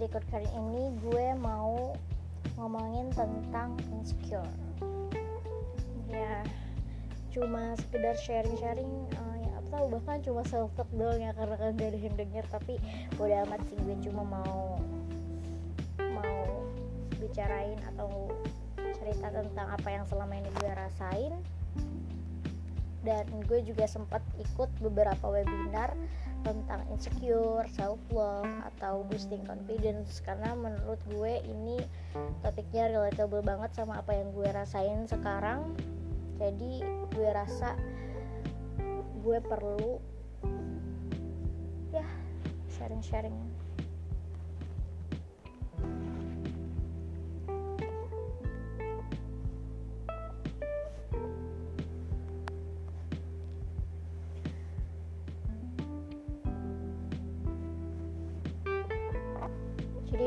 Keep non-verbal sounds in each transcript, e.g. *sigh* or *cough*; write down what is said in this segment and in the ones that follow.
di record kali ini gue mau ngomongin tentang insecure. Ya. Cuma sekedar sharing-sharing uh, ya atau bahkan cuma self talk doang ya karena kan dari yang denger tapi udah amat sih gue cuma mau mau bicarain atau cerita tentang apa yang selama ini gue rasain. Dan gue juga sempat ikut beberapa webinar tentang insecure, self love atau boosting confidence karena menurut gue ini topiknya relatable banget sama apa yang gue rasain sekarang. Jadi gue rasa gue perlu ya sharing-sharing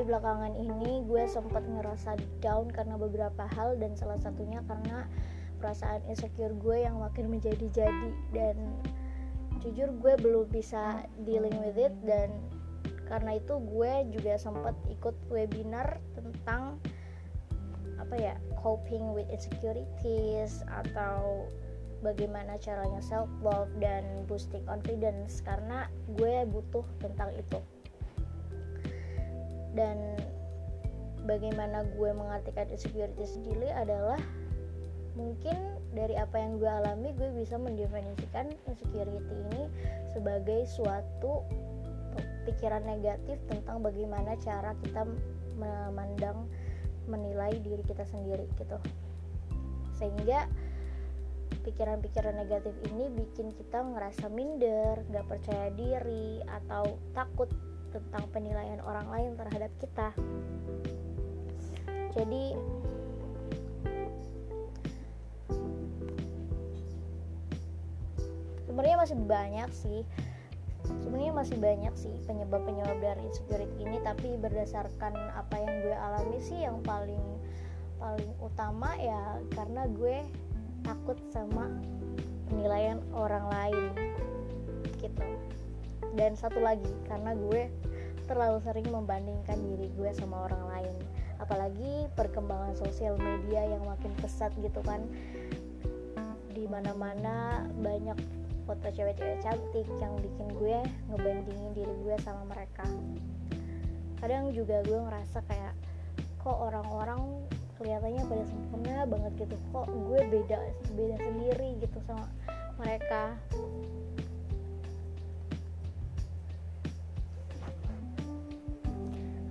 belakangan ini gue sempat ngerasa down karena beberapa hal dan salah satunya karena perasaan insecure gue yang makin menjadi-jadi. Dan jujur gue belum bisa dealing with it dan karena itu gue juga sempat ikut webinar tentang apa ya coping with insecurities atau bagaimana caranya self love dan boosting confidence. Karena gue butuh tentang itu dan bagaimana gue mengartikan insecurity sendiri adalah mungkin dari apa yang gue alami gue bisa mendefinisikan insecurity ini sebagai suatu pikiran negatif tentang bagaimana cara kita memandang menilai diri kita sendiri gitu. Sehingga pikiran-pikiran negatif ini bikin kita ngerasa minder, gak percaya diri atau takut tentang penilaian orang lain terhadap kita. Jadi sebenarnya masih banyak sih sebenarnya masih banyak sih penyebab-penyebab dari insecurity ini tapi berdasarkan apa yang gue alami sih yang paling paling utama ya karena gue takut sama penilaian orang lain gitu dan satu lagi karena gue terlalu sering membandingkan diri gue sama orang lain. Apalagi perkembangan sosial media yang makin pesat gitu kan. Di mana-mana banyak foto cewek-cewek cantik yang bikin gue ngebandingin diri gue sama mereka. Kadang juga gue ngerasa kayak kok orang-orang kelihatannya pada sempurna banget gitu. Kok gue beda beda sendiri gitu sama mereka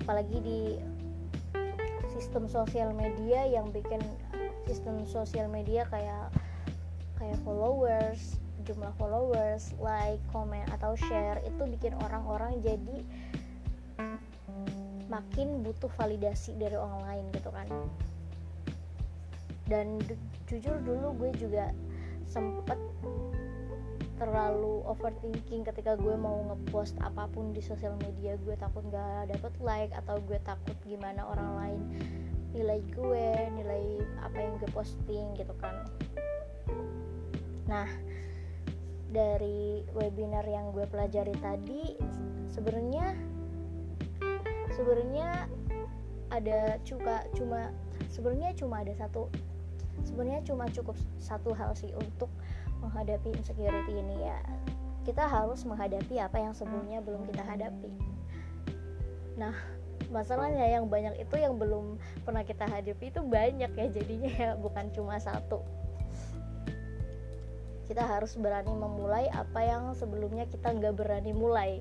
apalagi di sistem sosial media yang bikin sistem sosial media kayak kayak followers jumlah followers like comment atau share itu bikin orang-orang jadi makin butuh validasi dari orang lain gitu kan. Dan jujur dulu gue juga sempet terlalu overthinking ketika gue mau ngepost apa pun di sosial media gue takut gak dapet like atau gue takut gimana orang lain nilai gue nilai apa yang gue posting gitu kan. Nah dari webinar yang gue pelajari tadi sebenarnya sebenarnya ada juga cuma sebenarnya cuma ada satu sebenarnya cuma cukup satu hal sih untuk menghadapi insecurity ini ya. Kita harus menghadapi apa yang sebelumnya belum kita hadapi. Nah masalahnya yang banyak itu yang belum pernah kita hadapi itu banyak ya jadinya ya bukan cuma satu. Kita harus berani memulai apa yang sebelumnya kita nggak berani mulai.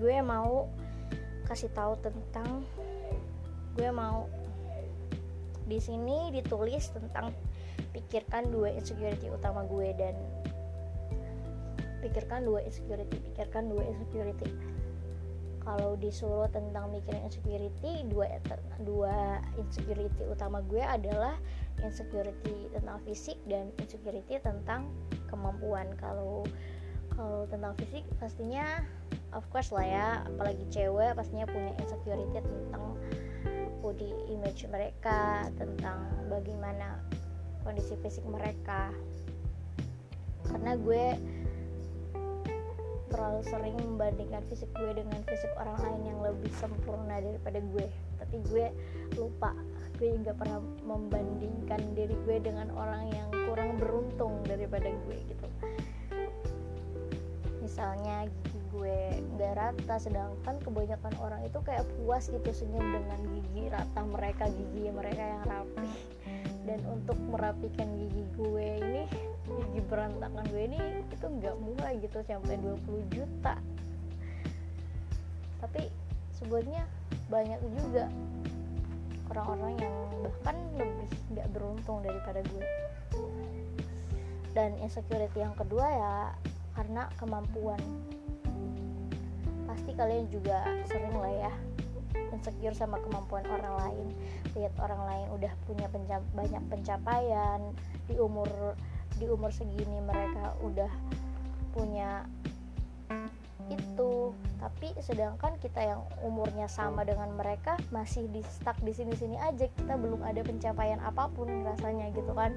Gue mau kasih tahu tentang gue mau di sini ditulis tentang pikirkan dua insecurity utama gue dan pikirkan dua insecurity pikirkan dua insecurity. Kalau disuruh tentang mikirin insecurity dua dua insecurity utama gue adalah insecurity tentang fisik dan insecurity tentang kemampuan. Kalau kalau tentang fisik pastinya of course lah ya apalagi cewek pastinya punya insecurity tentang body image mereka tentang bagaimana kondisi fisik mereka. Karena gue terlalu sering membandingkan fisik gue dengan fisik orang lain yang lebih sempurna daripada gue. Tapi gue lupa gue nggak pernah membandingkan diri gue dengan orang yang kurang beruntung daripada gue gitu. Misalnya gigi gue nggak rata sedangkan kebanyakan orang itu kayak puas gitu senyum dengan gigi rata mereka gigi mereka yang rapi. Dan untuk merapikan gigi gue ini gigi berantakan gue ini itu nggak murah gitu sampai 20 juta. Tapi sebenarnya banyak juga orang-orang yang bahkan lebih nggak beruntung daripada gue. Dan insecurity yang kedua ya karena kemampuan pasti kalian juga sering lah ya insecure sama kemampuan orang lain. Lihat orang lain udah punya pencap banyak pencapaian di umur di umur segini mereka udah punya itu. Tapi sedangkan kita yang umurnya sama dengan mereka masih di stuck di sini-sini aja. Kita belum ada pencapaian apa pun rasanya gitu kan.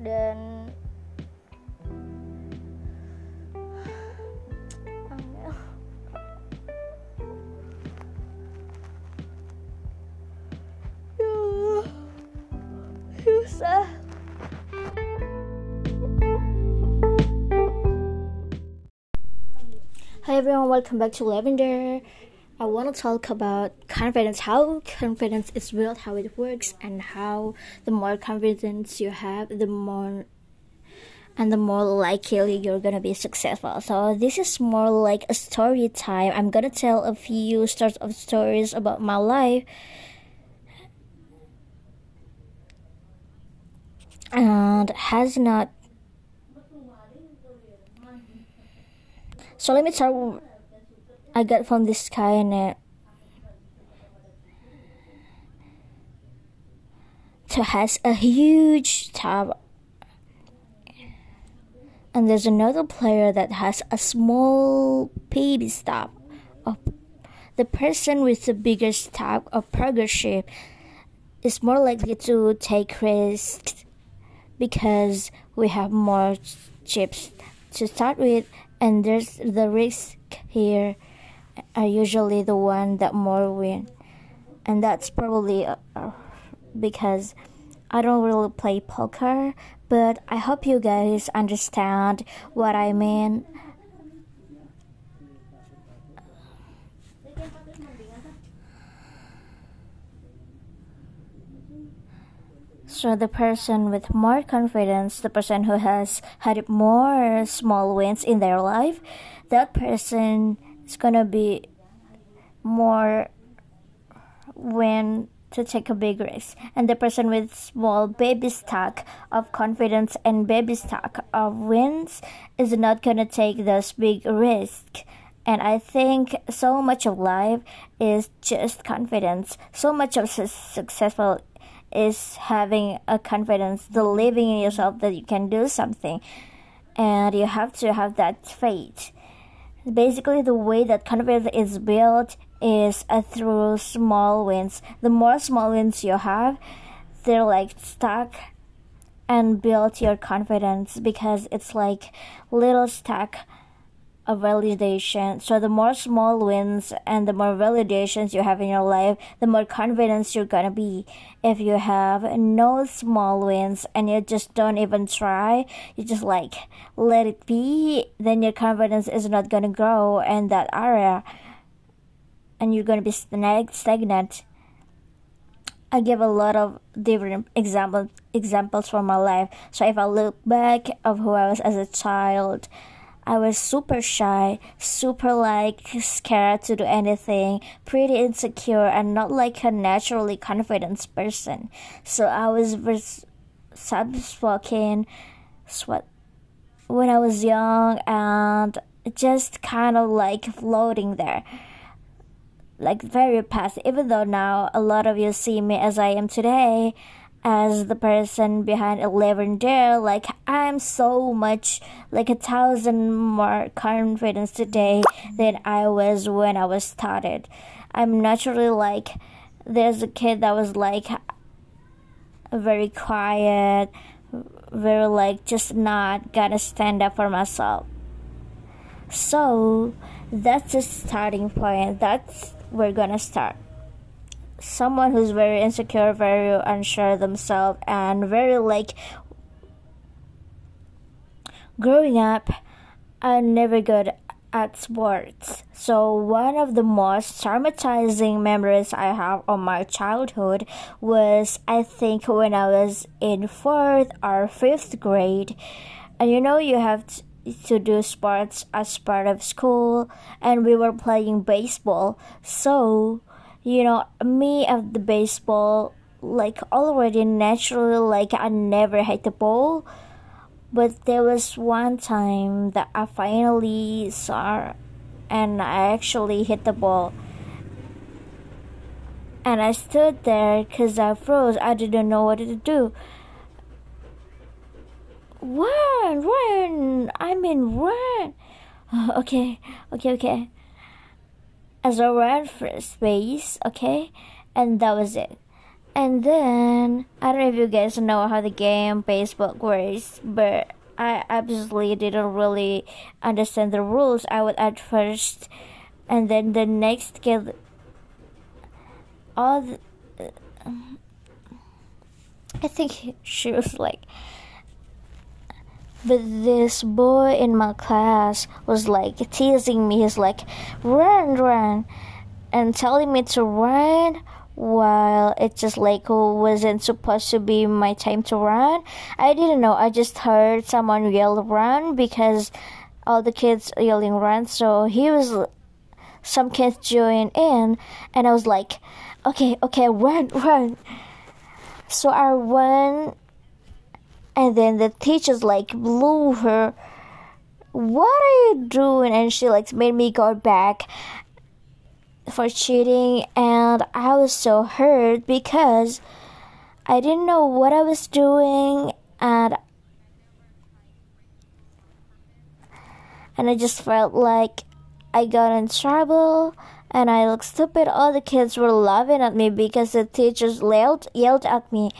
Dan everyone, welcome back to Lavendaire. I want to talk about confidence, how confidence is built, how it works, and how the more confidence you have, the more and the more likely you're gonna be successful. So this is more like a story time. I'm gonna tell a few sorts of stories about my life and has not so let me start I got from this guy and it so has a huge tub and there's another player that has a small baby of the person with the biggest tub of progressive is more likely to take risks because we have more chips to start with and there's the risk here are usually the one that more win. And that's probably uh, because I don't really play poker but I hope you guys understand what I mean So the person with more confidence, the person who has had more small wins in their life, that person is gonna be more win to take a big risk. And the person with small baby stock of confidence and baby stock of wins is not gonna take those big risks. And I think so much of life is just confidence. So much of successful is having a confidence, believing in yourself that you can do something, and you have to have that faith. Basically, the way that confidence is built is uh, through small wins. The more small wins you have, they're like stuck and build your confidence because it's like little stack validation. So the more small wins and the more validations you have in your life, the more confidence you're gonna be. If you have no small wins and you just don't even try, you just like let it be, then your confidence is not gonna grow in that area. And you're gonna be stagnant. I give a lot of different example examples from my life. So if I look back of who I was as a child, I was super shy, super like scared to do anything, pretty insecure, and not like a naturally confident person. So I was soft spoken, sweat when I was young, and just kind of like floating there like very passive even though now a lot of you see me as i am today as the person behind Lavendaire like i'm so much like a thousand more confidence today than i was when i was started i'm naturally like there's a kid that was like very quiet very like just not gonna stand up for myself. So that's the starting point. That's we're gonna start. Someone who's very insecure, very unsure of themselves, and very like growing up, I never good at sports. So one of the most traumatizing memories I have of my childhood was I think when I was in fourth or fifth grade. And you know you have to do sports as part of school and we were playing baseball. So, you know, me of the baseball like already naturally like I never hit the ball but there was one time that I finally saw and I actually hit the ball. And I stood there because I froze. I didn't know what to do. Run, run! I mean, run! *laughs* okay, okay, okay. As a for space, okay, and that was it. And then I don't know if you guys know how the game baseball works, but I absolutely didn't really understand the rules. I would at first, and then the next game, all. The, I think she was like. But this boy in my class was like teasing me. He's like, run, run, and telling me to run while it just like wasn't supposed to be my time to run. I didn't know. I just heard someone yell run because all the kids yelling run. So he was some kids joined in and I was like, okay, okay, run, run. So I ran and then the teachers like blew her what are you doing? And she like made me go back for cheating. And I was so hurt because I didn't know what I was doing. And and I just felt like I got in trouble. And I looked stupid. All the kids were laughing at me because the teachers yelled yelled at me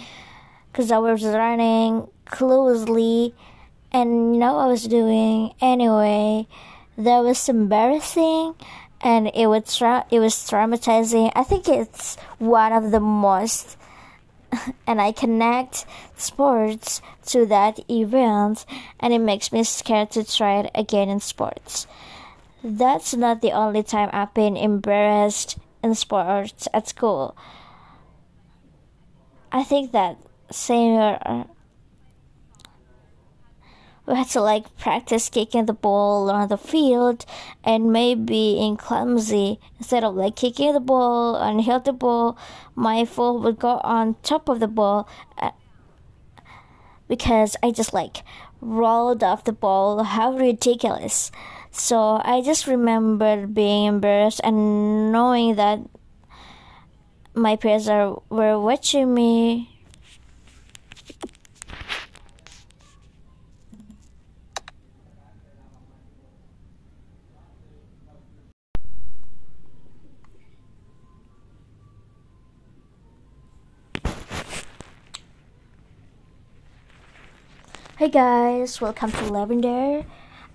because I was running closely and know I was doing. Anyway, that was embarrassing and it was tra- it was traumatizing. I think it's one of the most *laughs* and I connect sports to that event and it makes me scared to try it again in sports. That's not the only time I've been embarrassed in sports at school. I think that senior we had to like practice kicking the ball on the field and maybe in clumsy. Instead of like kicking the ball and hit the ball my foot would go on top of the ball uh, because i just like rolled off the ball. How ridiculous. So i just remember being embarrassed and knowing that my parents are, were watching me Hey guys, welcome to Lavendaire.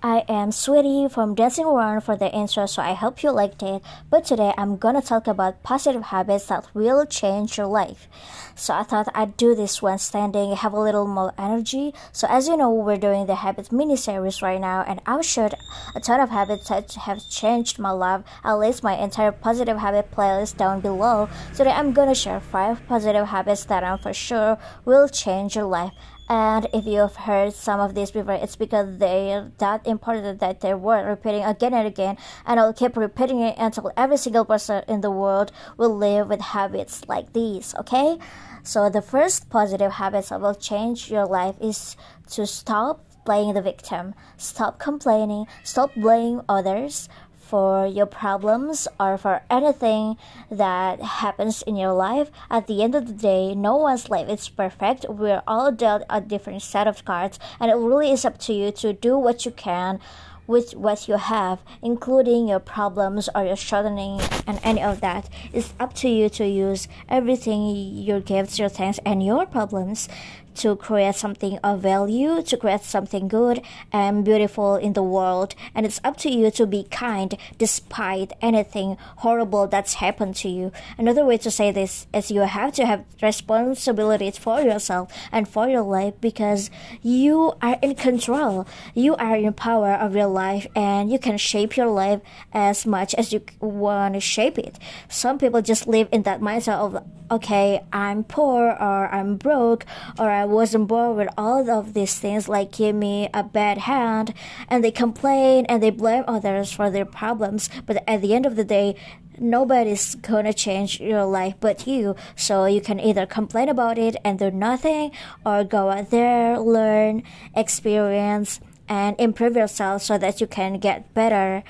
I am Sweetie from Dancing Around for the intro, so I hope you liked it. But today I'm gonna talk about positive habits that will change your life. So I thought I'd do this one standing, have a little more energy. So as you know, we're doing the habits mini series right now, and I've shared a ton of habits that have changed my life. I'll list my entire positive habit playlist down below. Today I'm gonna share five positive habits that I'm for sure will change your life. And if you've heard some of these before, it's because they're that important that they're worth repeating again and again. And I'll keep repeating it until every single person in the world will live with habits like these, okay? So the first positive habits that will change your life is to stop playing the victim. Stop complaining, stop blaming others, for your problems or for anything that happens in your life. At the end of the day, no one's life is perfect. We're all dealt a different set of cards, and it really is up to you to do what you can with what you have, including your problems or your shortening and any of that. It's up to you to use everything your gifts, your thanks, and your problems to create something of value, to create something good and beautiful in the world. And it's up to you to be kind despite anything horrible that's happened to you. Another way to say this is you have to have responsibilities for yourself and for your life because you are in control. You are in power of your life and you can shape your life as much as you want to shape it. Some people just live in that mindset of okay, I'm poor or I'm broke or I wasn't born with all of these things like give me a bad hand and they complain and they blame others for their problems. But at the end of the day, nobody's gonna change your life but you. So you can either complain about it and do nothing or go out there, learn, experience and improve yourself so that you can get better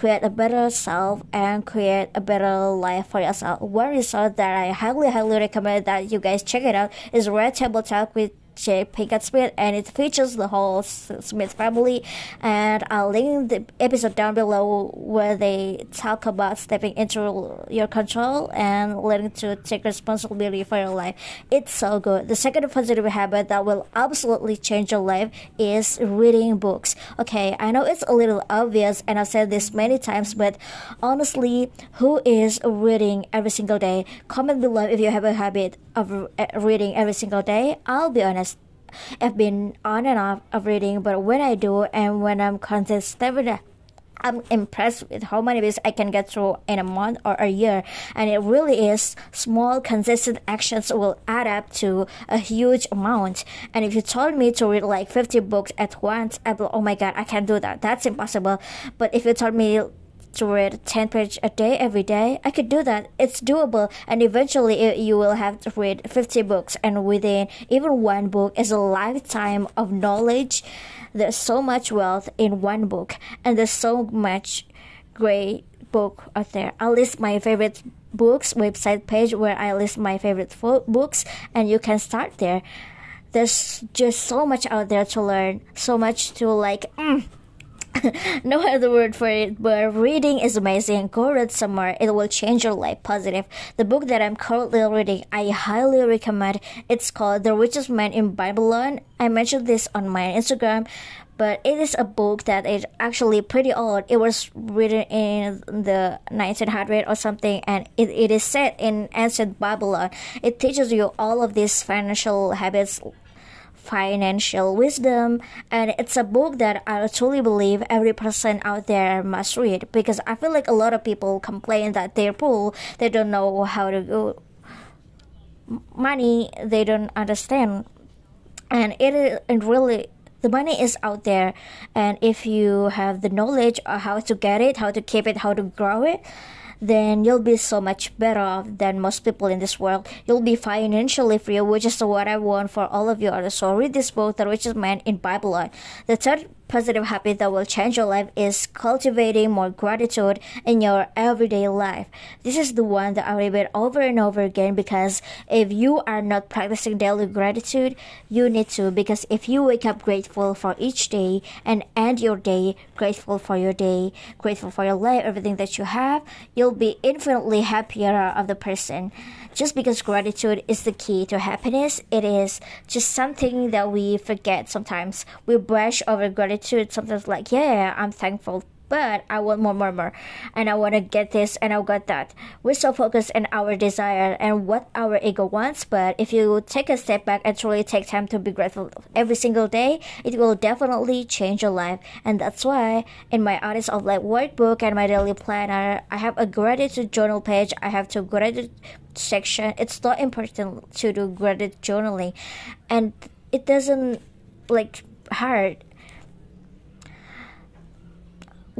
create a better self and create a better life for yourself. One result that I highly, highly recommend that you guys check it out is Red Table Talk with Jada Pinkett Smith, and it features the whole Smith family. And I'll link the episode down below where they talk about stepping into your control and learning to take responsibility for your life. It's so good. The second positive habit that will absolutely change your life is reading books. Okay, I know it's a little obvious, and I've said this many times, but honestly, who is reading every single day? Comment below if you have a habit of eh, reading every single day. I'll be honest I've been on and off of reading, but when I do and when I'm consistent I'm impressed with how many books I can get through in a month or a year. And it really is small, consistent actions will add up to a huge amount. And if you told me to read like 50 books at once, I'd be, like, oh my god, I can't do that. That's impossible. But if you told me to read 10 pages a day every day, I could do that. It's doable, and eventually you will have to read 50 books, and within even one book is a lifetime of knowledge. There's so much wealth in one book, and there's so much great book out there. I'll list my favorite books website page where I list my favorite books, and you can start there. There's just so much out there to learn, so much to like. Mm, *laughs* no other word for it, but reading is amazing. Go read somewhere. It will change your life positive. The book that I'm currently reading, I highly recommend. It's called The Richest Man in Babylon. I mentioned this on my Instagram, but it is a book that is actually pretty old. It was written in the 1900 or something, and it, it is set in ancient Babylon. It teaches you all of these financial habits financial wisdom and it's a book that i truly believe every person out there must read because i feel like a lot of people complain that they're poor they don't know how to go money they don't understand. And it is and really the money is out there and if you have the knowledge of how to get it how to keep it how to grow it then you'll be so much better off than most people in this world. You'll be financially free, which is what I want for all of you. So read this book, The Richest Man in Babylon. The third positive habit that will change your life is cultivating more gratitude in your everyday life. This is the one that I repeat over and over again because if you are not practicing daily gratitude, you need to because if you wake up grateful for each day and end your day grateful for your day, grateful for your life, everything that you have, you'll be infinitely happier of the person. Just because gratitude is the key to happiness, it is just something that we forget sometimes. We brush over gratitude, sometimes like, yeah, I'm thankful but I want more, more, more, and I want to get this and I got that. We're so focused on our desire and what our ego wants, but if you take a step back and truly take time to be grateful every single day, it will definitely change your life. And that's why in my Artist of Life workbook and my daily planner, I have a gratitude journal page. I have two gratitude section. It's not important to do gratitude journaling, and it doesn't like hard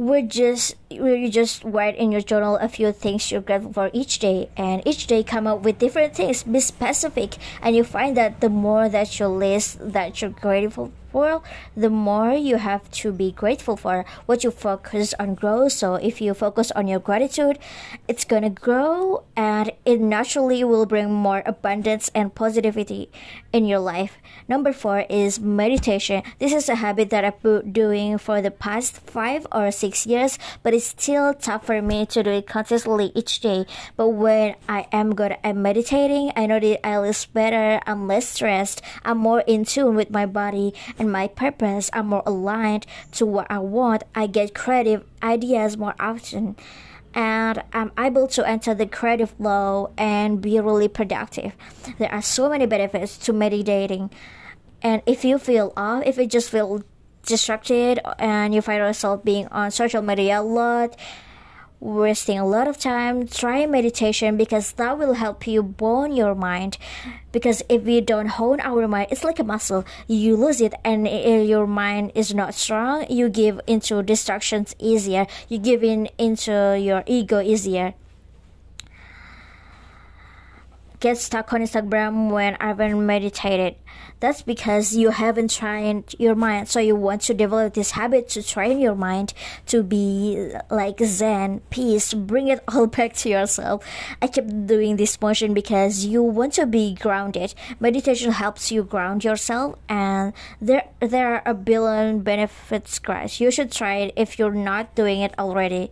we just you just write in your journal a few things you're grateful for each day and each day come up with different things be specific and you find that the more that you list that you're grateful for the more you have to be grateful for. What you focus on grows so if you focus on your gratitude it's going to grow and it naturally will bring more abundance and positivity in your life. Number four is meditation. This is a habit that i've been doing for the past five or six years but it's still tough for me to do it consistently each day. But when I am good at meditating, I know that I live better, I'm less stressed, I'm more in tune with my body and my purpose, I'm more aligned to what I want, I get creative ideas more often and I'm able to enter the creative flow and be really productive. There are so many benefits to meditating. And if you feel off, if you just feel distracted and you find yourself being on social media a lot, wasting a lot of time, try meditation because that will help you bone your mind. Because if we don't hone our mind, it's like a muscle. You lose it and your mind is not strong. You give into distractions easier. You give in into your ego easier get stuck on Instagram when I haven't meditated. That's because you haven't trained your mind. So you want to develop this habit to train your mind to be like Zen, peace, bring it all *laughs* back to yourself. I keep doing this motion because you want to be grounded. Meditation helps you ground yourself and there there are a billion benefits guys. You should try it if you're not doing it already.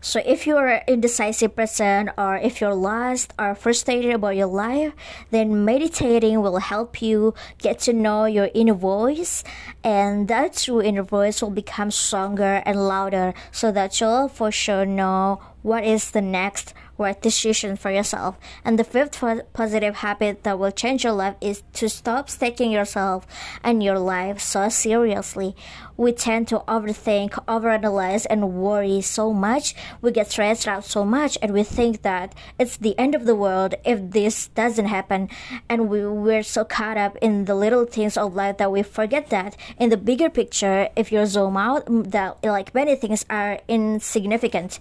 So if you're an indecisive person or if you're lost or frustrated about your life, then meditating will help you get to know your inner voice and that true inner voice will become stronger and louder so that you'll for sure know what is the next right decision for yourself. And the fifth positive habit that will change your life is to stop taking yourself and your life so seriously. We tend to overthink, overanalyze, and worry so much. We get stressed out so much, and we think that it's the end of the world if this doesn't happen. And we, we're so caught up in the little things of life that we forget that in the bigger picture, if you zoom out, that like many things are insignificant.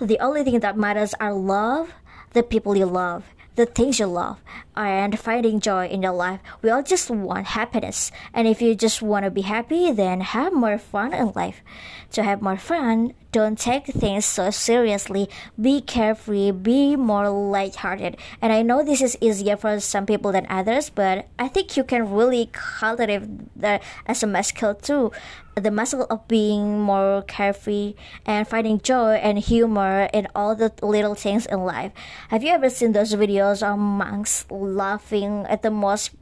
The only thing that matters are love, the people you love, the things you love, and finding joy in your life. We all just want happiness. And if you just want to be happy, then have more fun in life. To have more fun, don't take things so seriously. Be carefree, be more lighthearted. And I know this is easier for some people than others, but I think you can really cultivate that as a muscle too the muscle of being more carefree and finding joy and humor in all the little things in life. Have you ever seen those videos of monks laughing at the most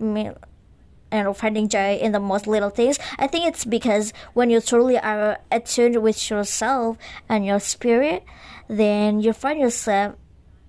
and finding joy in the most little things? I think it's because when you truly are attuned with yourself and your spirit, then you find yourself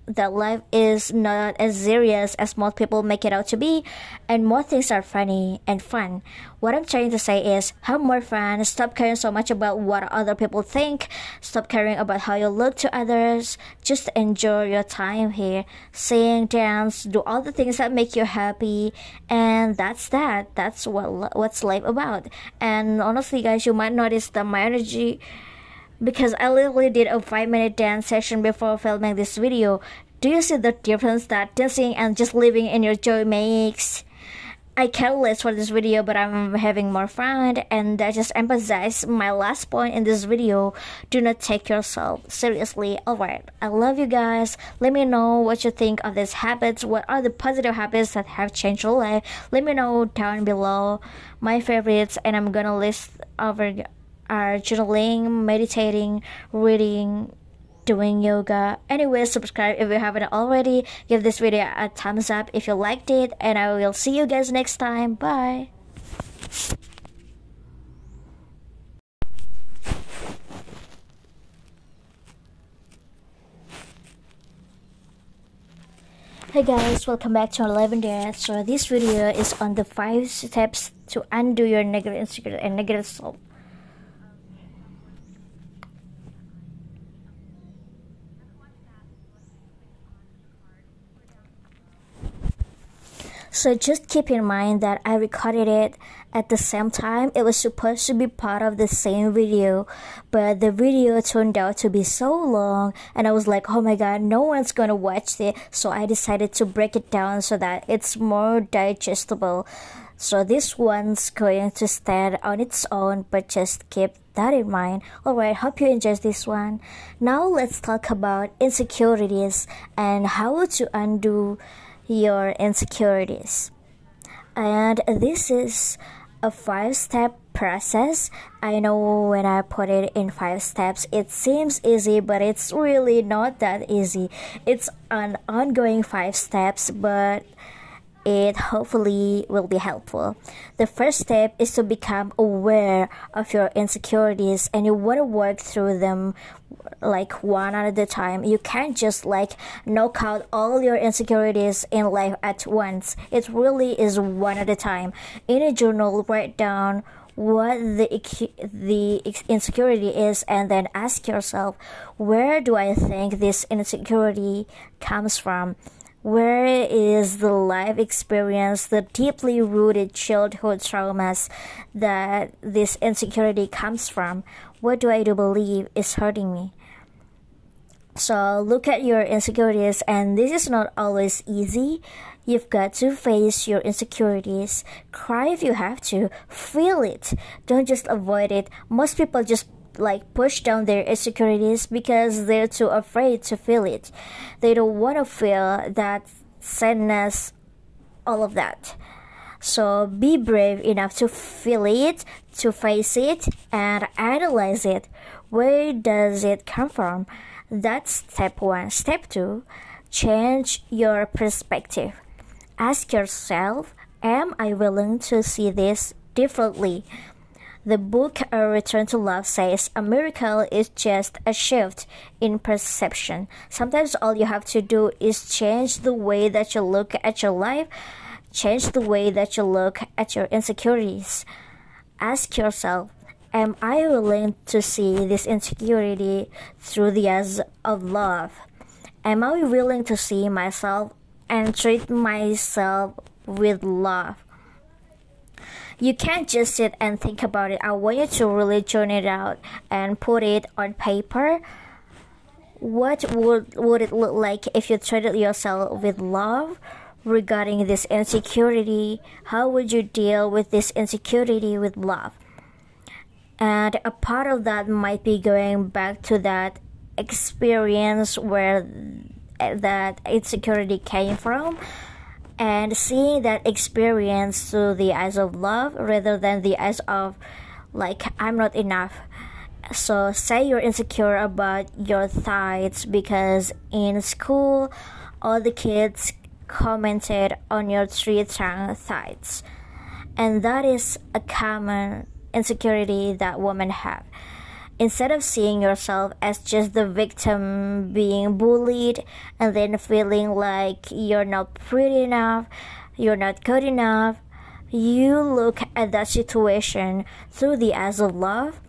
that life is not as serious as most people make it out to be, and more things are funny and fun. What I'm trying to say is have more fun, stop caring so much about what other people think, stop caring about how you look to others, just enjoy your time here. Sing, dance, do all the things that make you happy, and that's that. That's what what's life about. And honestly, guys, you might notice that my energy because I literally did a 5 minute dance session before filming this video. Do you see the difference that dancing and just living in your joy makes? I can't list for this video, but I'm having more fun, and I just emphasize my last point in this video. Do not take yourself seriously. Alright, I love you guys. Let me know what you think of these habits. What are the positive habits that have changed your life? Let me know down below my favorites, and I'm gonna list over are journaling, meditating, reading, doing yoga. Anyway, subscribe if you haven't already. Give this video a thumbs up if you liked it, and I will see you guys next time. Bye. Hey guys, welcome back to Lavendaire. So this video is on the 5 steps to undo your negative insecurity and negative self. So just keep in mind that I recorded it at the same time. It was supposed to be part of the same video, but the video turned out to be so long and I was like, oh my god, no one's gonna watch it. So I decided to break it down so that it's more digestible. So this one's going to stand on its own, but just keep that in mind. Alright, hope you enjoyed this one. Now let's talk about insecurities and how to undo your insecurities. And this is a five step process. I know when I put it in five steps, it seems easy, but it's really not that easy. It's an ongoing five steps, but it hopefully will be helpful. The first step is to become aware of your insecurities and you want to work through them like one at a time. You can't just like knock out all your insecurities in life at once. It really is one at a time. In a journal, write down what the the insecurity is and then ask yourself where do i think this insecurity comes from where is the life experience, the deeply rooted childhood traumas that this insecurity comes from? What do I do believe is hurting me? So look at your insecurities, and this is not always easy. You've got to face your insecurities. Cry if you have to. Feel it. Don't just avoid it. Most people just like push down their insecurities because they're too afraid to feel it. They don't want to feel that sadness, all of that. So be brave enough to feel it, to face it, and analyze it. Where does it come from? That's step one. Step two, change your perspective. Ask yourself, am I willing to see this differently? The book A Return to Love says a miracle is just a shift in perception. Sometimes all you have to do is change the way that you look at your life, change the way that you look at your insecurities. Ask yourself, am I willing to see this insecurity through the eyes of love? Am I willing to see myself and treat myself with love? You can't just sit and think about it. I want you to really turn it out and put it on paper. What would would it look like if you treated yourself with love regarding this insecurity? How would you deal with this insecurity with love? And a part of that might be going back to that experience where eh, that insecurity came from and seeing that experience through the eyes of love rather than the eyes of like I'm not enough. So say you're insecure about your thighs because in school all the kids commented on your three tongue thighs. And that is a common insecurity that women have instead of seeing yourself as just the victim being bullied and then feeling like you're not pretty enough, you're not good enough, you look at that situation through the eyes of love,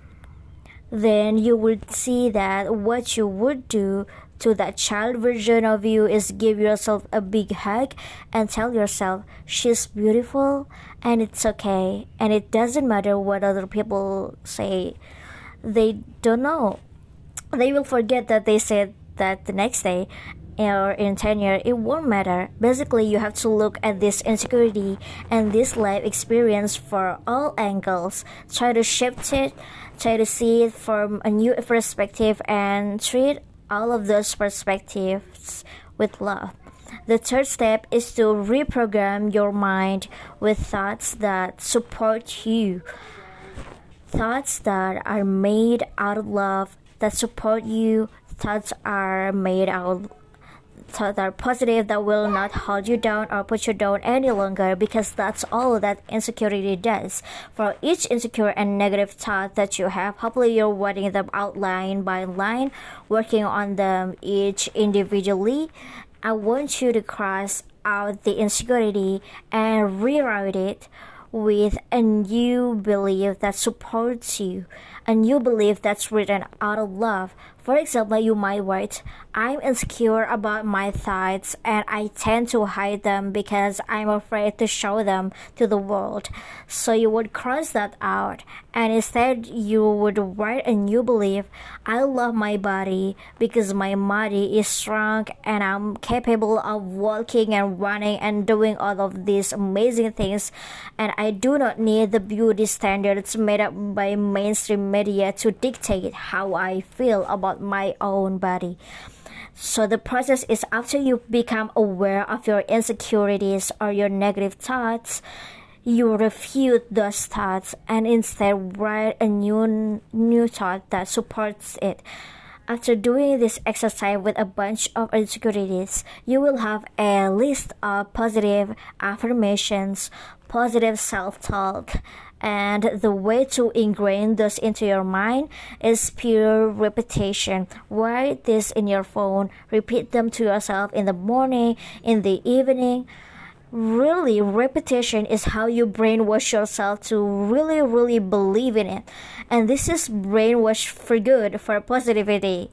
then you would see that what you would do to that child version of you is give yourself a big hug and tell yourself she's beautiful and it's okay and it doesn't matter what other people say they don't know. They will forget that they said that the next day or in 10 years, it won't matter. Basically, you have to look at this insecurity and this life experience for all angles. Try to shift it, try to see it from a new perspective, and treat all of those perspectives with love. The third step is to reprogram your mind with thoughts that support you thoughts that are made out of love that support you thoughts are made out thoughts that are positive that will not hold you down or put you down any longer because that's all that insecurity does. For each insecure and negative thought that you have hopefully you're writing them out line by line working on them each individually. I want you to cross out the insecurity and rewrite it with a new belief that supports you, a new belief that's written out of love. For example, you might write, I'm insecure about my thoughts and I tend to hide them because I'm afraid to show them to the world. So you would cross that out and instead you would write a new belief, I love my body because my body is strong and I'm capable of walking and running and doing all of these amazing things and I do not need the beauty standards made up by mainstream media to dictate how I feel about my own body. So the process is after you become aware of your insecurities or your negative thoughts, you refute those thoughts and instead write a new new thought that supports it. After doing this exercise with a bunch of insecurities, you will have a list of positive affirmations, positive self-talk, and the way to ingrain this into your mind is pure repetition. Write this in your phone, repeat them to yourself in the morning, in the evening really repetition is how you brainwash yourself to really really believe in it. And this is brainwash for good for positivity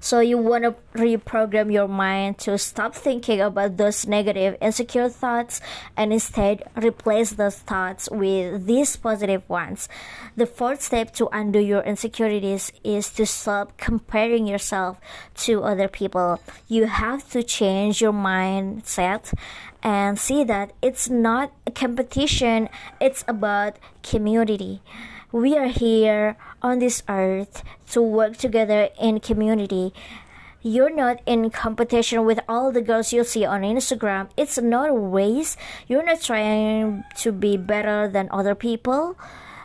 so you want to reprogram your mind to stop thinking about those negative insecure thoughts and instead replace those thoughts with these positive ones the fourth step to undo your insecurities is to stop comparing yourself to other people you have to change your mindset and see that it's not a competition, it's about community. We are here on this earth to work together in community. You're not in competition with all the girls you see on Instagram. It's not a race. You're not trying to be better than other people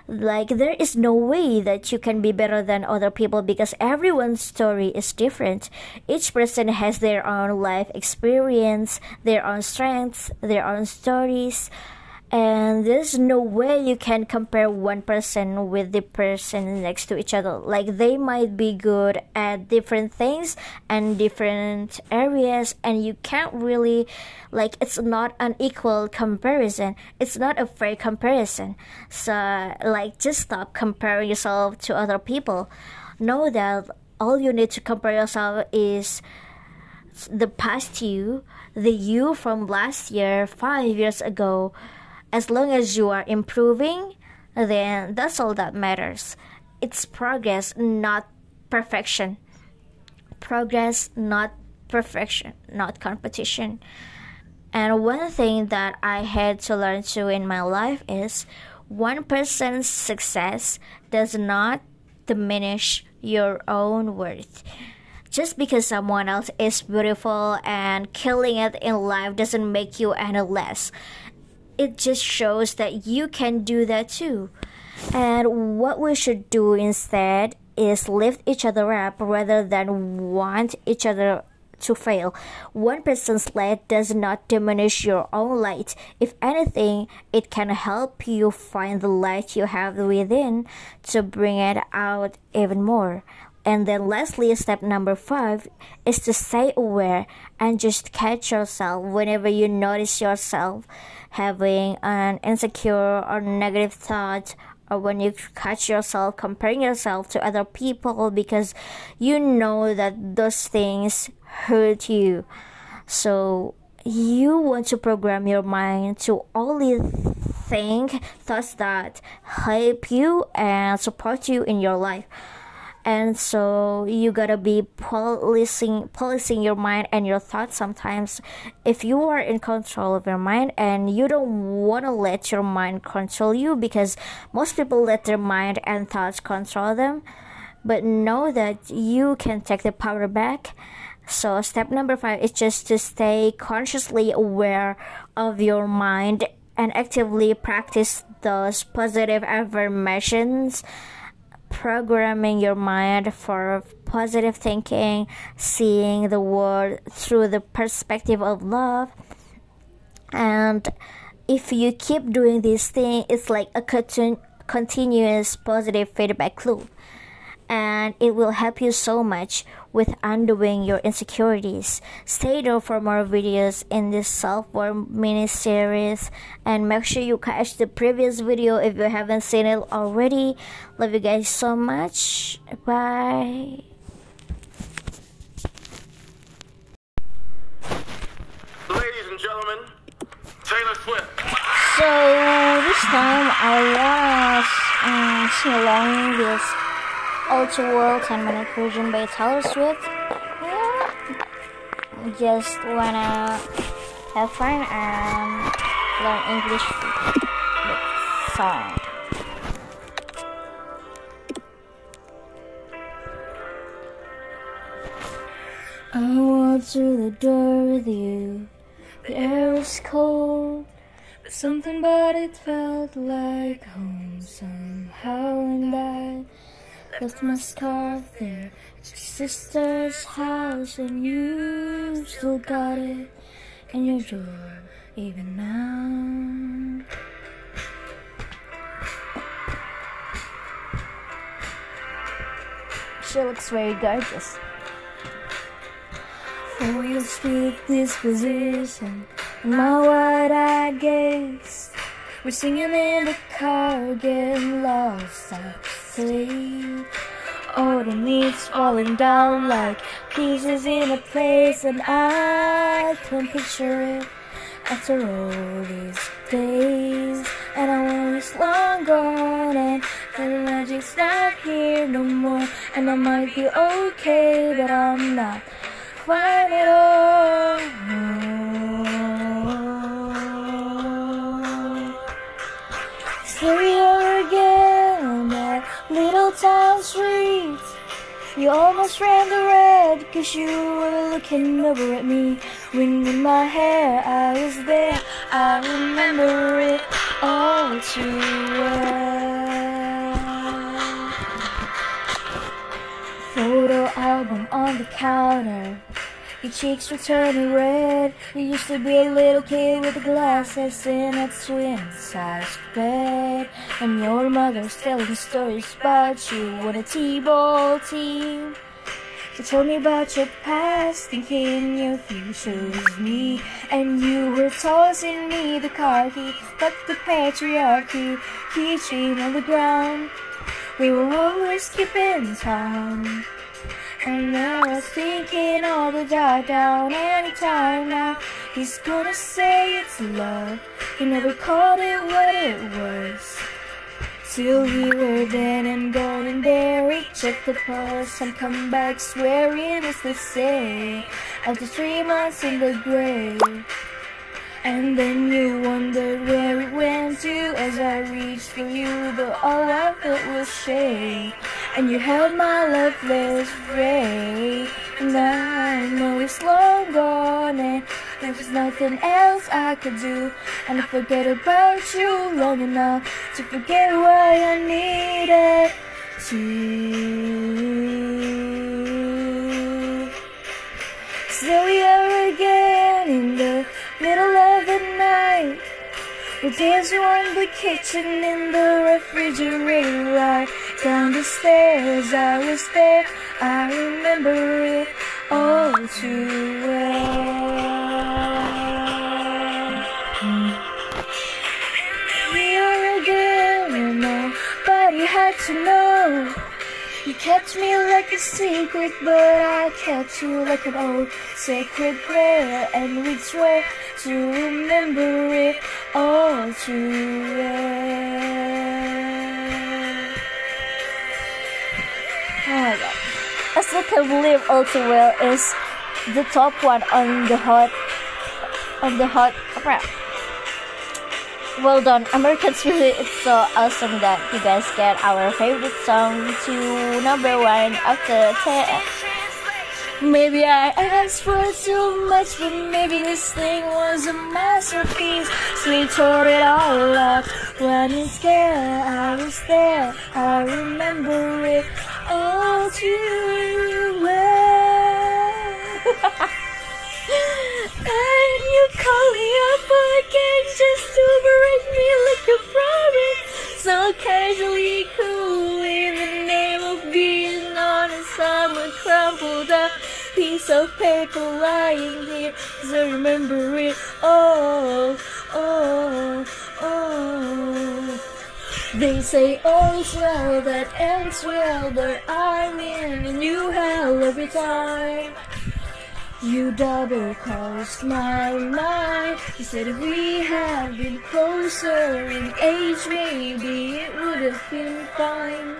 like there is no way that you can be better than other people because everyone's story is different each person has their own life experience their own strengths their own stories and there's no way you can compare one person with the person next to each other. Like they might be good at different things and different areas and you can't really like it's not an equal comparison. It's not a fair comparison. So like just stop comparing yourself to other people. Know that all you need to compare yourself is the past you the you from last year five years ago as long as you are improving, then that's all that matters. It's progress, not perfection. Progress, not perfection, not competition. And one thing that I had to learn too in my life is one person's success does not diminish your own worth. Just because someone else is beautiful and killing it in life doesn't make you any less it just shows that you can do that too. And what we should do instead is lift each other up rather than want each other to fail. One person's light does not diminish your own light. If anything, it can help you find the light you have within to bring it out even more. And then, lastly, step number five is to stay aware and just catch yourself whenever you notice yourself having an insecure or negative thought or when you catch yourself comparing yourself to other people because you know that those things hurt you. So you want to program your mind to only think thoughts that help you and support you in your life and so you gotta be policing policing your mind and your thoughts sometimes. If you are in control of your mind and you don't want to let your mind control you because most people let their mind and thoughts control them but know that you can take the power back. So step number five is just to stay consciously aware of your mind and actively practice those positive affirmations programming your mind for positive thinking, seeing the world through the perspective of love. And if you keep doing this thing, it's like a continu- continuous positive feedback loop and it will help you so much with undoing your insecurities. Stay tuned for more videos in this self-worth mini series and make sure you catch the previous video if you haven't seen it already. Love you guys so much. Bye. Ladies and gentlemen, Taylor Swift. So this time I was um, sing along this To World 10 minute version by Taylor Swift. Yeah. Just wanna have fun and learn English song. I walk through the door with you. The air was cold. But something but it felt like home somehow and I my scarf there at your sister's house and you still got it in your drawer even now. She looks very gorgeous. For your sweet disposition and my wide-eyed gaze, we're singing in the car, getting lost at sea. Autumn leaves falling down like pieces in a place, and I can picture it after all these days. And I want it's long gone, and the magic's not here no more. And I might be okay, but I'm not fine at all. Here we are again at Little Town Street. You almost ran the red cause you were looking over at me. Wind in my hair, I was there. I remember it all too well. Photo album on the counter. Your cheeks were turning red. You used to be a little kid with glasses in a twin-sized bed. And your mother's telling stories about you on a T-ball team. You told me about your past, thinking your future was me. And you were tossing me the car key, but the patriarchy, keychain on the ground. We were always keeping time. And now I was thinking all the die down anytime now. He's gonna say it's love. He never called it what it was. Till we were dead and gone and buried. Check the pulse and come back swearing it's the same. After three months in the grave. And then you wondered where it went to as I reached for you, but all I felt was shame. And you held my loveless ray, and I know it's long gone, and there's nothing else I could do. And I forget about you long enough to forget why I needed to. Still we are again in the middle of the night. We're dancing on the kitchen in the refrigerator right down the stairs. I was there, I remember it all too well. We are again, and nobody had to know. You kept me like a secret, but I kept you like an old sacred prayer, and we'd swear to remember it all too well. Oh my god. I still can't believe All Too Well is the top one on the hot on the hot rap. Well done, American Spirit. It's so awesome that you guys get our favorite song to number one after 10. Maybe I asked for too much, but maybe this thing was a masterpiece. So we tore it all up. When it's scared, I was there. I remember it all too well. *laughs* call me up again just to break me like a promise. So casually cool in the name of being honest. I'm a crumpled up piece of paper lying here. Cause I remember it all, oh, oh. They say all's well that ends well, but I'm in a new hell every time. You double crossed my mind. You said if we had been closer in age, maybe it would have been fine.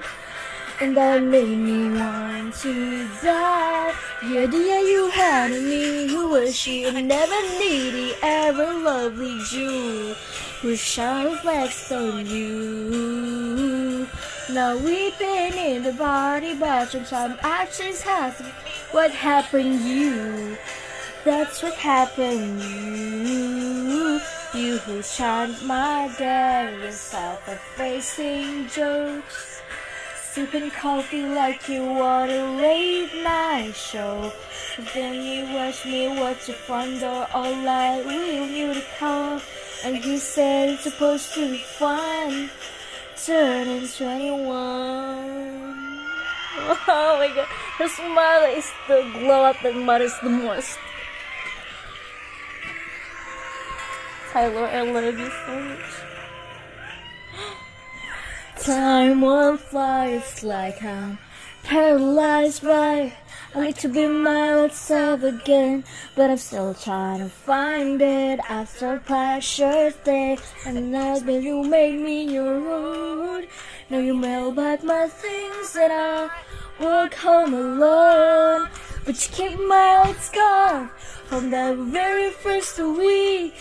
And that made me want to die. The idea you had me, who was she? A never needy, ever lovely Jew who shine reflects on you. Now weeping in the body bathroom, some actions happen. What happened you? That's what happened you. You who charmed my day with self-effacing jokes. Sipping coffee like you want a late night show. Then you watch me watch your front door all night. You to come? And you said it's supposed to be fun. Turning 21. *laughs* Oh my god, her smile is the glow up that matters the most. Tyler, I love you so much. *gasps* Time won't fly, it's like I'm paralyzed by. I need to be my myself again, but I'm still trying to find it after precious day. And now that you made me your own, now you mail back my things and I walk home alone. But you keep my old scar from that very first week.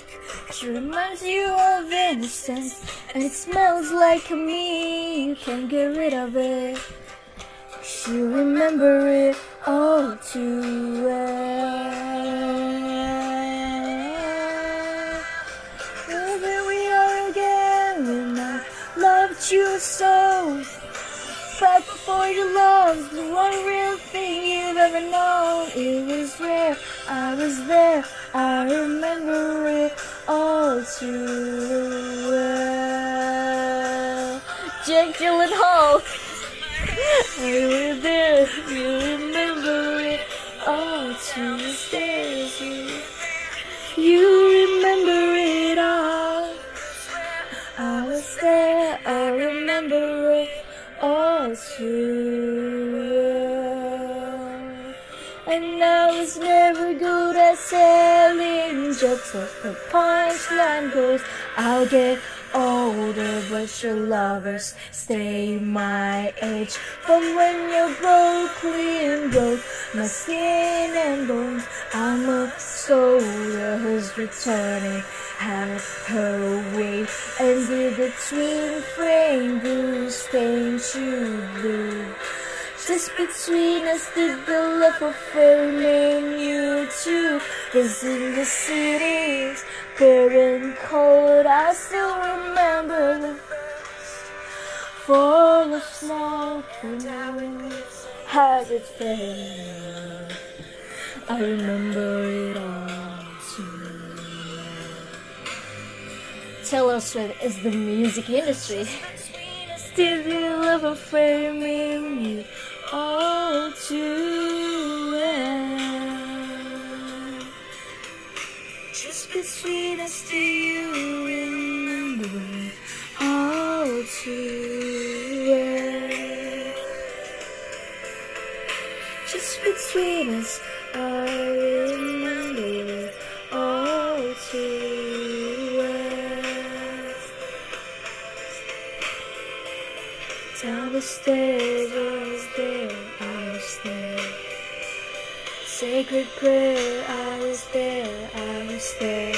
She reminds you of innocence, and it smells like me. You can't get rid of it. You remember it all too well. Here we are again when I loved you so. But before you loved the one real thing you've ever known, it was rare. I was there. I remember it all too well. Jake Gyllenhaal. I was there. You remember it all too well. You remember it all. I was there. I remember it all well. And I was never good at selling jokes, but the punchline goes, I'll get older, but your lovers stay my age. From when you're broke, clean broke, my skin and bones, I'm a soldier who's returning. Have her and the twin frame goose paint you blue. Just between us did the love affair name you too Was in the cities Barren cold I still remember the fall of snow. Had it fell I remember it all too Taylor Swift is the music industry? Did the love name you all too Between us, do you remember all too well? Just between us, I remember all too well. Down the stairs, was there, I was there. Sacred prayer, I was there, I was there.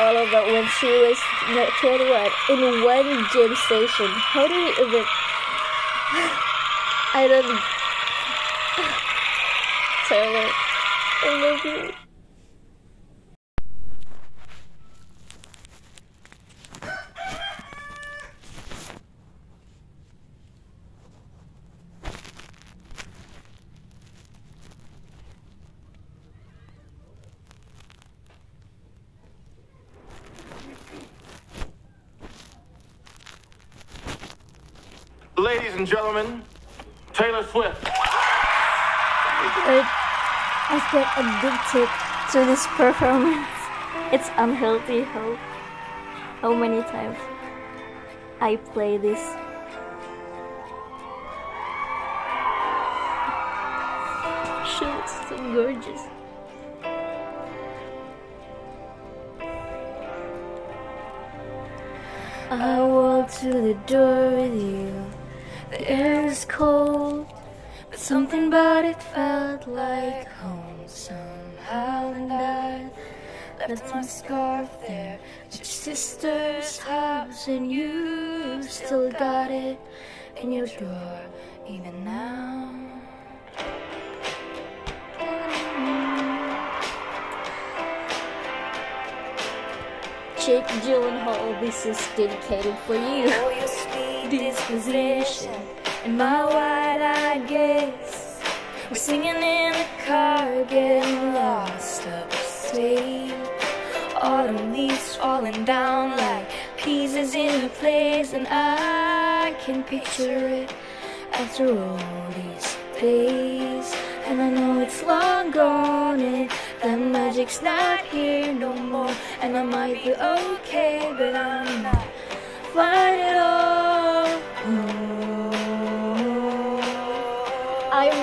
all of that when she was not 21 in one gym station. How do you even? *sighs* I don't. *sighs* Taylor, I love you. Ladies and gentlemen, Taylor Swift. I get addicted to this performance. It's unhealthy how how many times I play this. She looks so gorgeous. I walk to the door with you. Something about it felt like home somehow. And I left my scarf there at your sister's house, and you still got it in your drawer even now. Jake Gyllenhaal, this is dedicated for you. Oh, Disposition and my wide-eyed gaze. We're singing in the car, getting lost upstate. Autumn leaves falling down like pieces in a place, and I can picture it after all these days. And I know it's long gone, and the magic's not here no more. And I might be okay, but I'm not fine at all.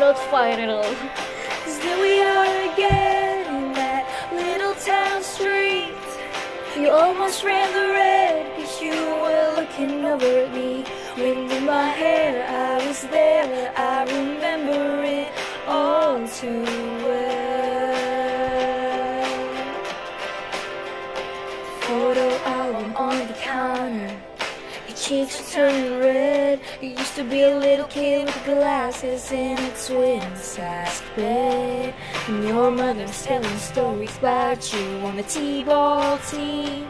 Not fine at all. Cause there we are again in that little town street. You almost ran the red cause you were looking over at me. Wind in my hair, I was there. I remember it all too well. Photo album on the counter. Your cheeks are turning to be a little kid with glasses in a twin sized bed. And your mother's telling stories about you on the T-ball team.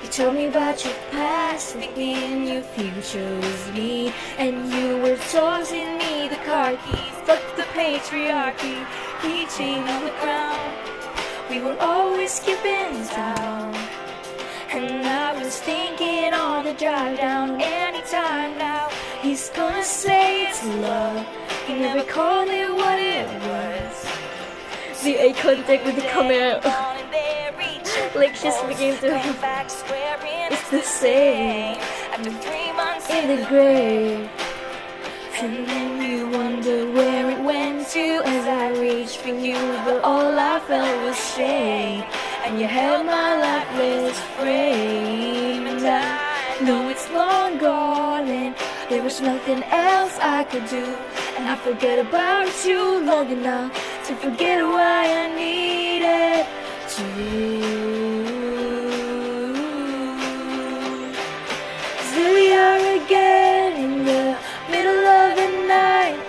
You told me about your past, thinking your future was me. And you were tossing me the car keys. Fuck the patriarchy, keychain on the ground. We were always skipping town. And I was thinking on the drive down anytime now. He's gonna say it's love. He never called it what it was. The eye contact with the camera. *laughs* like she's speaking to. It's the same. In the grave. And then you wonder where it went to as I reached for you. But all I felt was shame. And you held my lifeless frame. And I know it's long gone. There was nothing else I could do. And I forget about you long enough to forget why I needed to. Here we are again in the middle of the night.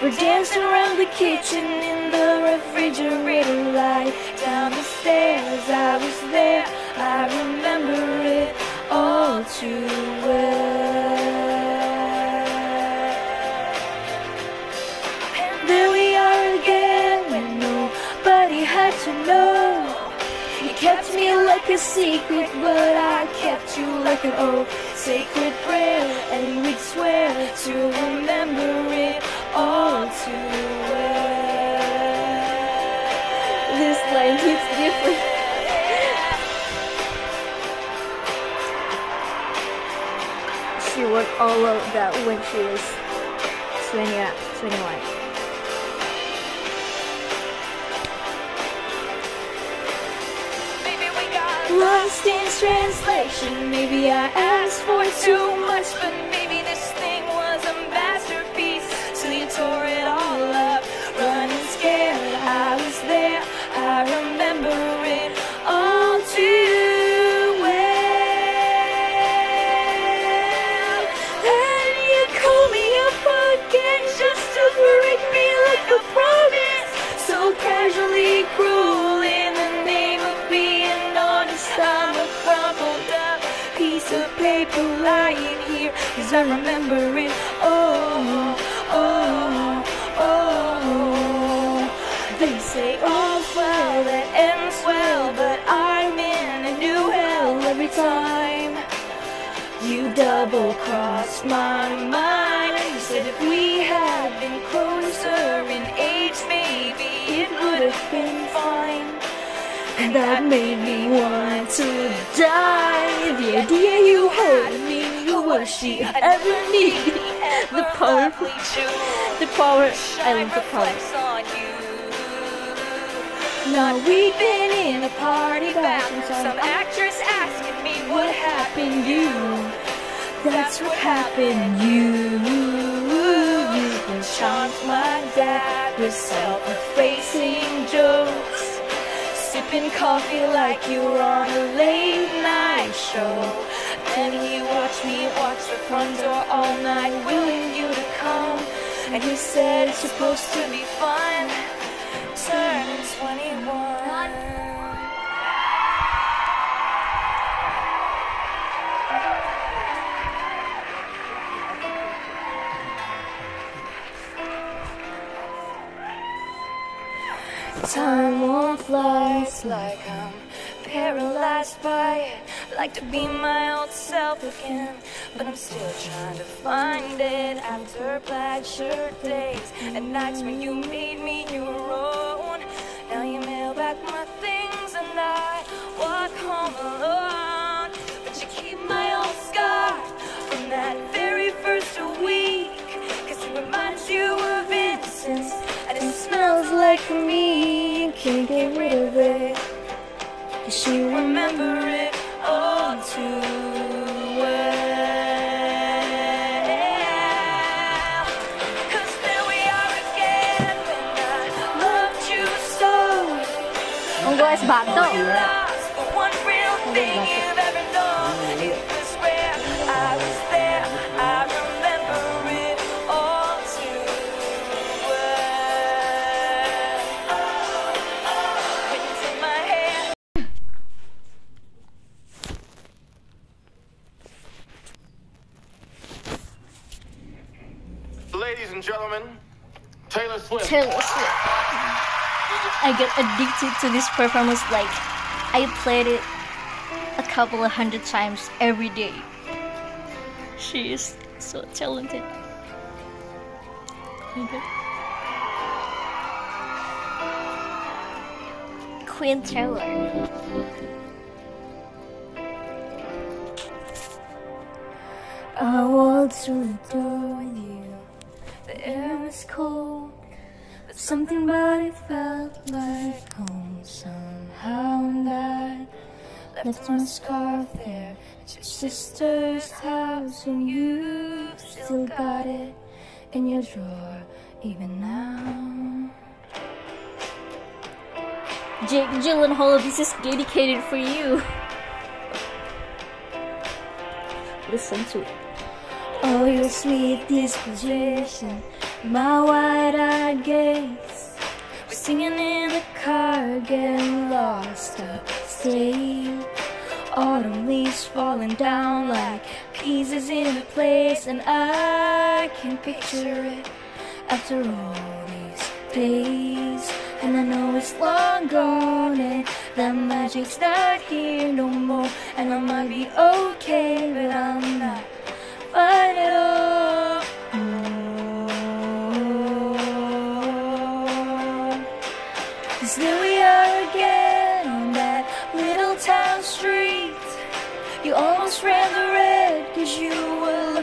We're dancing around the kitchen in the refrigerator light. Down the stairs, I was there. I remember it all too well. To know. You kept me like a secret, but I kept you like an old sacred prayer. And we'd swear to remember it all too well. This line hits different. She worked all of that when she was 20, uh, 21. Lost in translation, maybe I asked for too much, but maybe I remember it. Oh, oh, oh. They say all well that ends well, but I'm in a new hell every time. You double crossed my mind. You said if we had been closer in age, maybe it would have been fine. And that made me want to die. The idea you had were she ever needed. The powerful, the power, I love the power. Now we've been in a party and Some actress asking me what happened you. That's what happened you. You can chant my dad with self-effacing jokes. Sipping coffee like you were on a late night show. Then he watched me watch the front door all night, willing you to come. And he said it's supposed to be fun. Turn 21. Time won't fly. It's like I'm paralyzed by it. Like to be my old self again, but I'm still trying to find it after plaid shirt days and nights when you made me your own. Now you mail back my things and I walk home alone, but you keep my old scar from that very first week, 'cause it reminds you of innocence and it smells like me. You can't get rid of it. Cause you remember it Ang guys, addicted to this performance like I played it a couple of hundred times every day. She is so talented. Queen Taylor. I walked through the door with you. The air was cold, but something about it felt left my scarf there at your sister's house, and you still got it in your drawer even now. Jake Gyllenhaal, this is dedicated for you. Listen to it. Oh, your sweet disposition, my wide-eyed gaze. We're singing in the car, getting lost upstate. Autumn leaves falling down like pieces in a place, and I can picture it after all these days. And I know it's long gone, and that magic's not here no more. And I might be okay, but I'm not fine at all.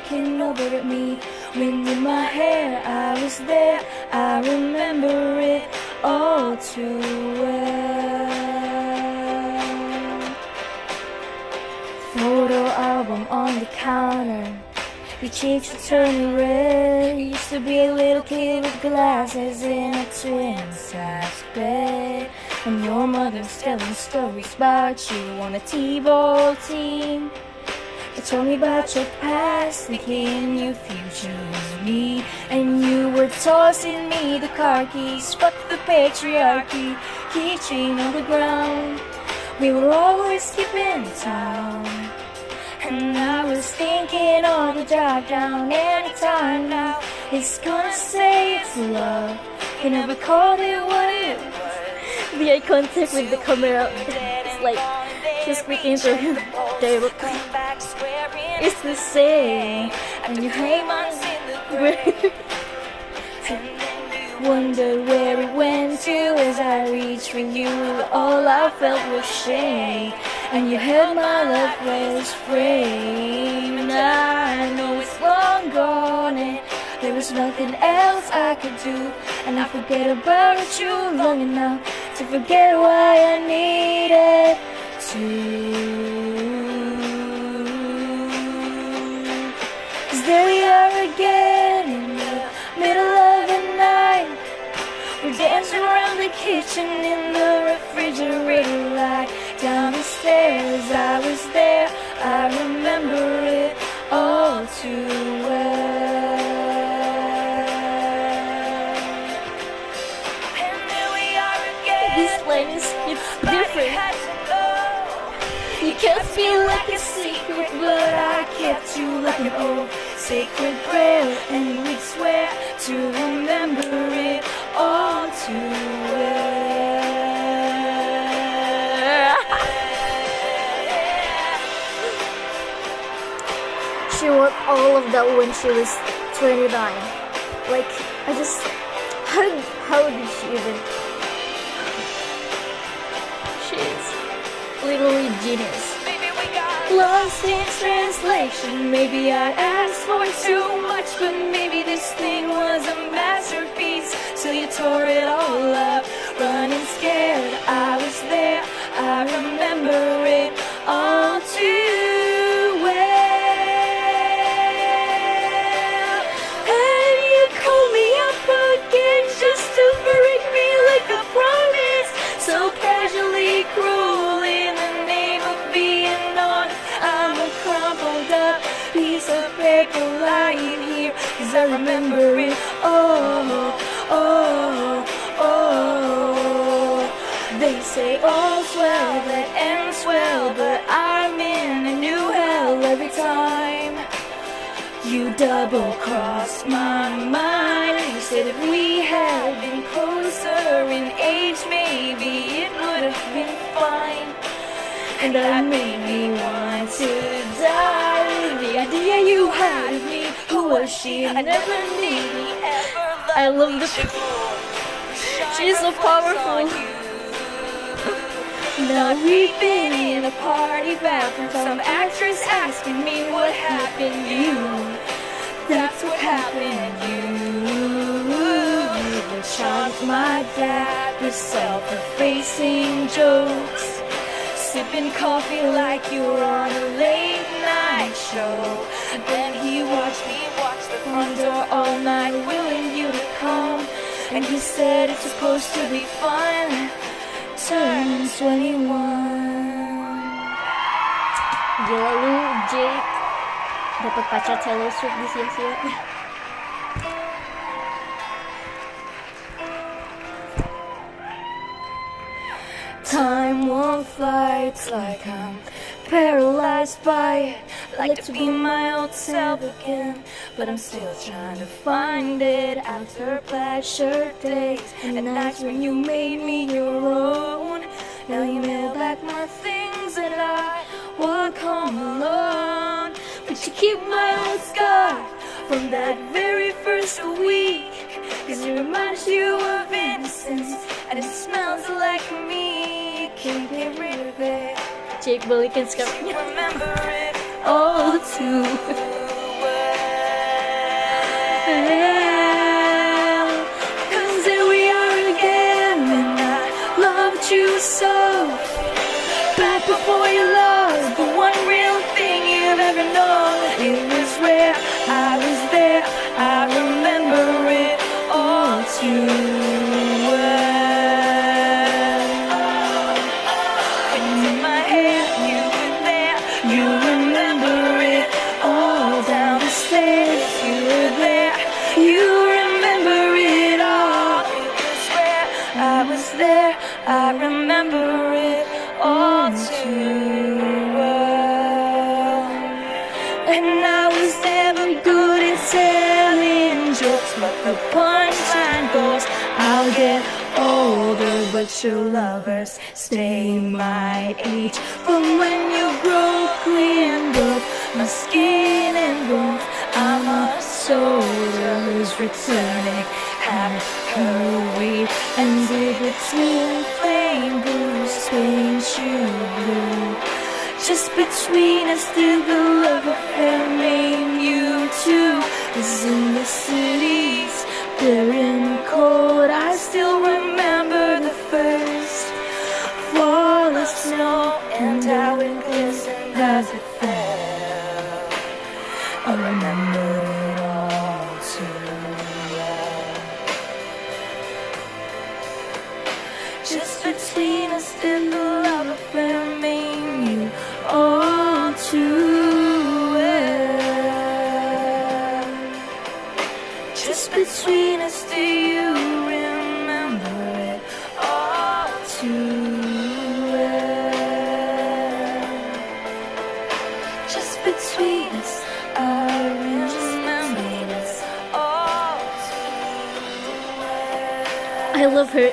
Looking over at me. Wind in my hair, I was there. I remember it all too well. Photo album on the counter. Your cheeks are turning red. Used to be a little kid with glasses in a twin size bed. And your mother's telling stories about you on a T-ball team. You told me about your past, thinking your future was me. And you were tossing me the car keys. Fuck the patriarchy, keychain on the ground. We were always keeping town. And I was thinking on the drive down anytime now. It's gonna say it's love. You never called it what it was. The eye contact with the camera, it's like she's speaking to him directly. It's the same. And you then you Wondered where it went to as I reached for you. All I felt was shame. And you held my wrist frame. And I know it's long gone. And there was nothing else I could do. And I forget about you long enough to forget why I needed Cause there we are again in the middle of the night. We're dancing around the kitchen in the refrigerator light. Down the stairs, I was there. I remember it all too well. Me like a secret, but I kept you like an old sacred prayer. And we'd swear to remember it all too well. She wrote all of that when she was 29. Like, I just. How, how did she even. She's literally genius. Lost in translation. Maybe I asked for too much, but maybe this thing was a masterpiece. So you tore it all up, running scared. I was there, I remember it all too Cause I remember it. Oh, oh, oh. They say all's well that ends well, but I'm in a new hell every time. You double crossed my mind. You said if we had been closer in age, maybe it would have been fine. And that made me want to was she? I never knew. I love the. She's so powerful. Now we've been in a party bathroom, some actress asking me what happened to you. That's what happened to you. You've shot my dad with self-effacing jokes. Sipping coffee like you were on a late night show. Then he watched me door all night, willing you to come. And he said it's supposed to be fun. Turn 21. Gila Jake. Dapat pacar Taylor Swift di sia-sia. Time won't fly, it's like I'm paralyzed by it. Like to be my old self again, but I'm still trying to find it after shirt days and nights when you made me your own. Now you mail back my things and I walk home alone. But you keep my old scar from that very first week. Cause it reminds you of innocence and it smells like me. You can't get rid of it. Jake balikin sekarang. Remember it all too well. Cause here we are again, and I loved you so. Back before you lost the one real thing you've ever known. It was rare, I was there, I remember it all too your lovers stay my age. From when you grow clean, both my skin and bones, I'm a soldier who's returning Have hurried and did between flame blue Spain blue. Just between us did the love affair made you two Is in the cities They're cold I still remember first fall of snow And how it glistened as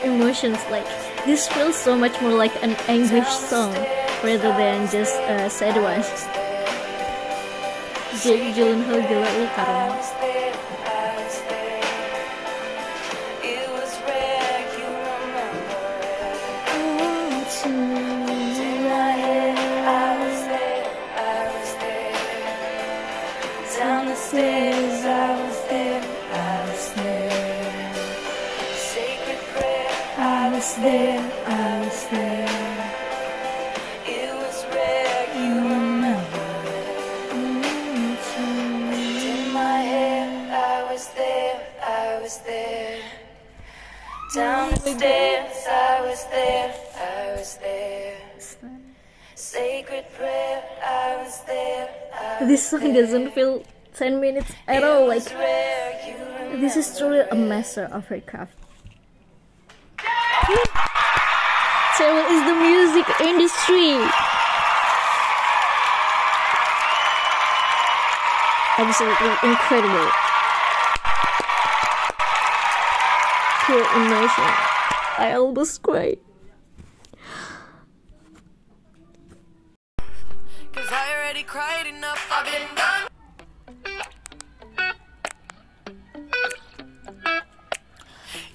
emotions. Like this feels so much more like an anguish song rather than just a sad one. Jake Gyllenhaal was there, I was there. It was rare, you remember mm-hmm. In my head, I was there, I was there. Down the stairs, I was there, I was there. Sacred prayer, I was there. I this song doesn't feel 10 minutes at all. Like was rare, you remember. this is truly a master of her craft. Taylor is the music industry. Absolutely incredible. Pure emotion. I almost cried.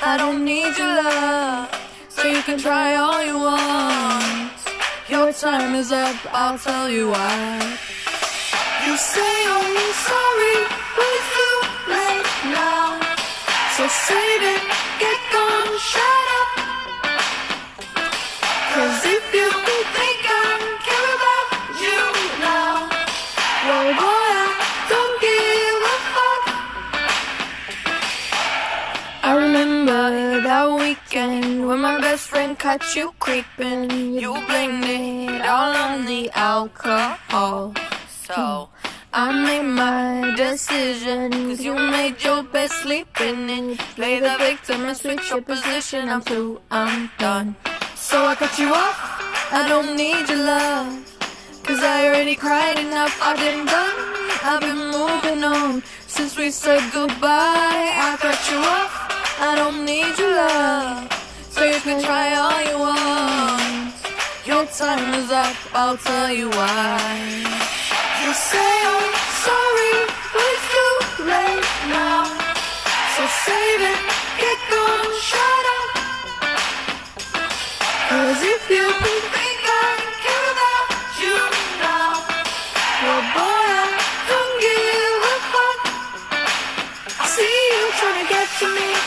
I don't need your love. So you can try all you want. Your time is up, I'll tell you why. You say I'm sorry, but it's too late now. So save it, get gone, shut up. Cause if you think that weekend when my best friend caught you creeping. You blamed it all on the alcohol. So I made my decision. Cause you made your best sleeping and you play the victim and switch your position. I'm through, I'm done. So I cut you off. I don't need your love. Cause I already cried enough. I've been done. I've been moving on. Since we said goodbye, I cut you off. I don't need your love. So you can try all you want. Your time is up, I'll tell you why. You say I'm sorry, but it's too late now. So save it, get gone, shut up. Cause if you think I care about you now, well, boy, I don't give a fuck. I see you trying to get to me.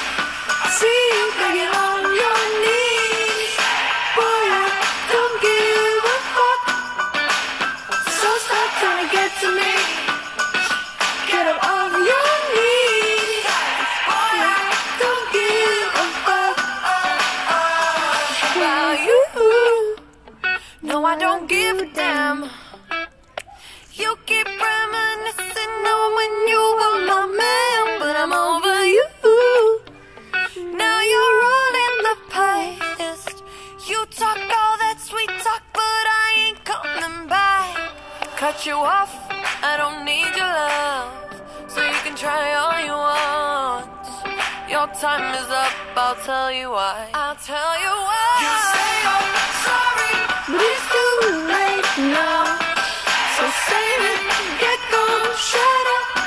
No, I don't give a damn. You keep reminiscing when you were my man. cut you off. I don't need your love, so you can try all you want. Your time is up. I'll tell you why. I'll tell you why. You say I'm sorry, but it's too late now. So save it, get gone, shut up.